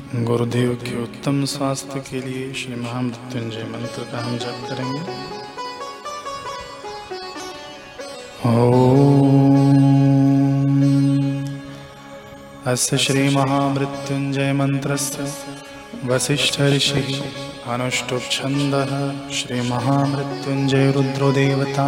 गुरुदेव के उत्तम स्वास्थ्य के लिए श्री महामृत्युंजय मंत्र का हम जप करेंगे। अस्य श्री महामृत्युंजय मंत्रस्य वसिष्ठ ऋषि अनुष्टुप छंदः श्री महामृत्युंजय रुद्रो देवता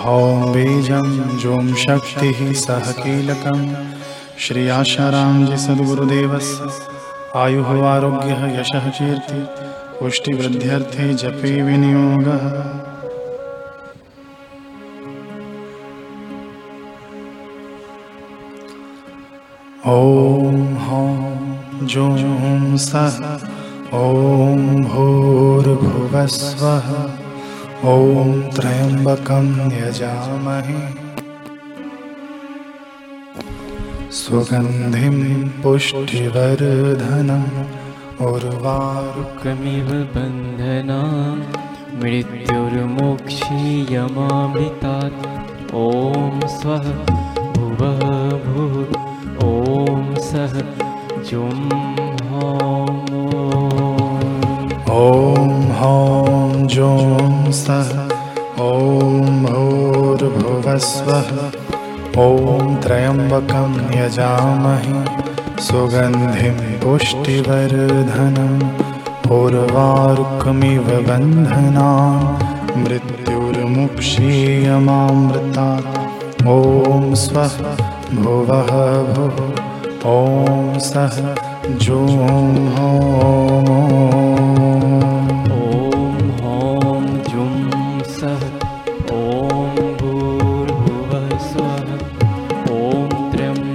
हौं बीजं जों शक्तिः सह कीलकम् श्री आशाराम जी सद्गुरुदेवस्य आयुः आरोग्यः यशः कीर्ति पुष्टिवृद्ध्यर्थे जपे विनियोगः। ॐ हौं जों सः ॐ भूर्भुवस्वः ॐ त्र्यम्बकं यजामहे सुगन्धिं पुष्टिवर्धनम् उर्वारुकमिव बन्धना मृत्युर्मोक्षीयमामृतात्। ॐ स्वः भुवः भुः ॐ सः जुं ॐ हौं जों सः ॐ भूर्भुवस्वः ॐ त्र्यम्बकं यजामहे सुगन्धिं पुष्टिवर्धनम् उर्वारुकमिव बन्धना मृत्युर्मुक्षीयमामृतात्। ॐ स्वः भुवः भुः ॐ सः जों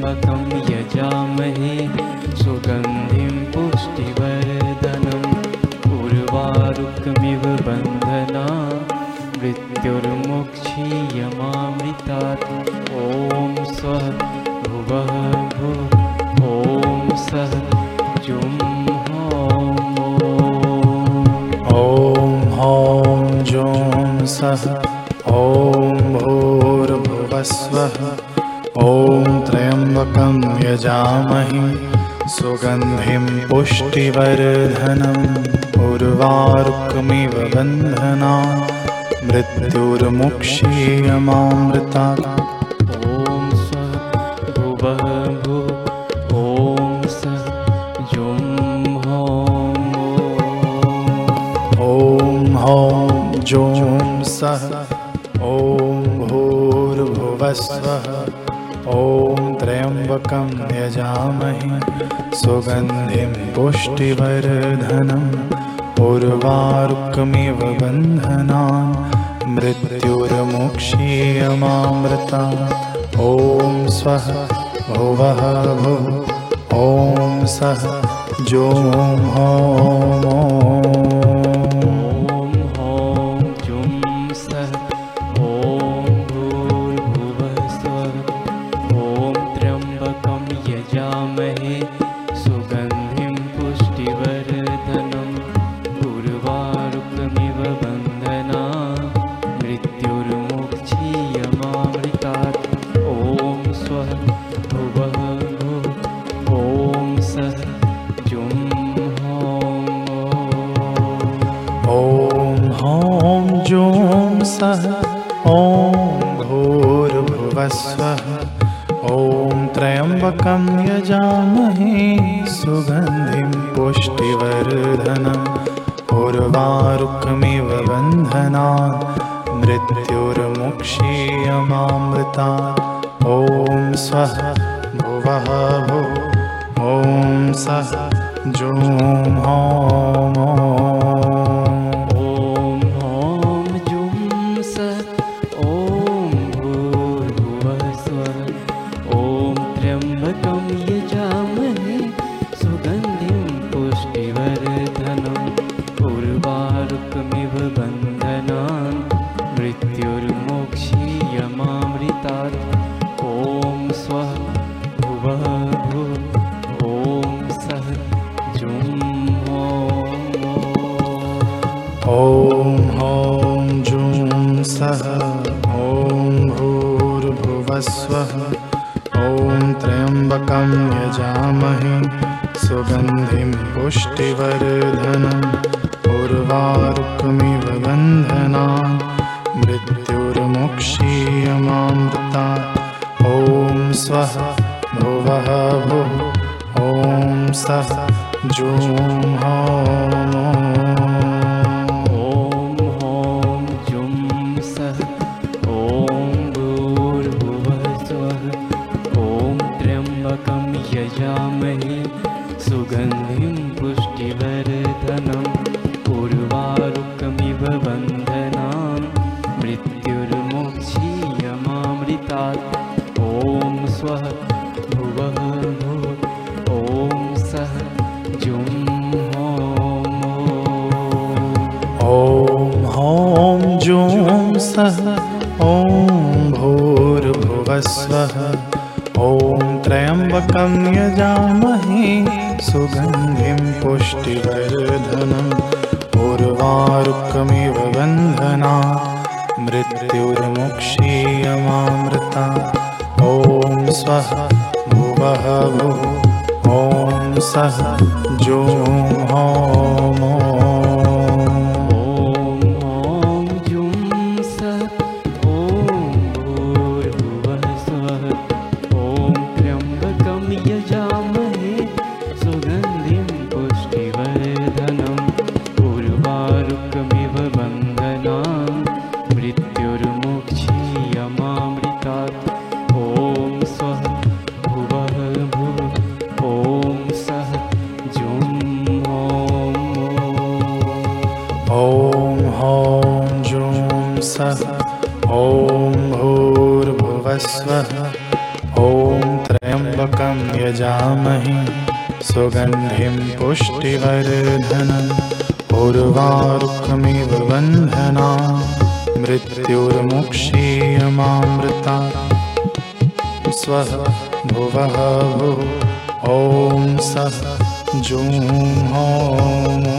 सः सुगन्धिं पुष्टिवर्धनम् उर्वारुकमिव बन्धना। मृत्युर्मुक्षीयमामृता। जों सः ॐ भूर्भुवस्वः ॐ त्र्यम्बकं यजामहे सुगन्धिं पुष्टिवर्धनम् उर्वारुकमिव बन्धनान् मृत्युर्मुक्षीयमामृता ॐ स्वः भुवः भुः ॐ सः जों सः भूर्भुवस्वः ॐ त्र्यम्बकं यजामहे सुगन्धिं पुष्टिवर्धनम्। उर्वारुकमिव बन्धना मृत्युर्मुक्षीयमामृता ॐ स्वः भुवः भुः ॐ सः जो ॐ सुगन्धिं पुष्टिवर्धनम्। उर्वारुकमिव बन्धनान् मृत्युर्मुक्षीयमामृता। ॐ स्वः भुवः भुः। ॐ सः जूं ॐ भूर्भुवस्वः ॐ त्र्यम्बकं यजामहे सुगन्धिं पुष्टिवर्धनम् उर्वारुकमिव बन्धना मृत्युर्मुक्षीयमामृता। ॐ स्वः भुवः भुः ॐ सः जूं हौमो त्र्यम्बकं यजामहे। सुगन्धिं पुष्टिवर्धनम् उर्वारुकमिव बन्धना मृत्युर्मुक्षीयमामृता। स्वः भुवः भुः ॐ सः जूं हौमो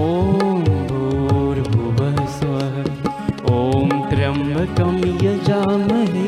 ॐ भूर्भुवः स्वः ॐ त्र्यम्बकं यजामहे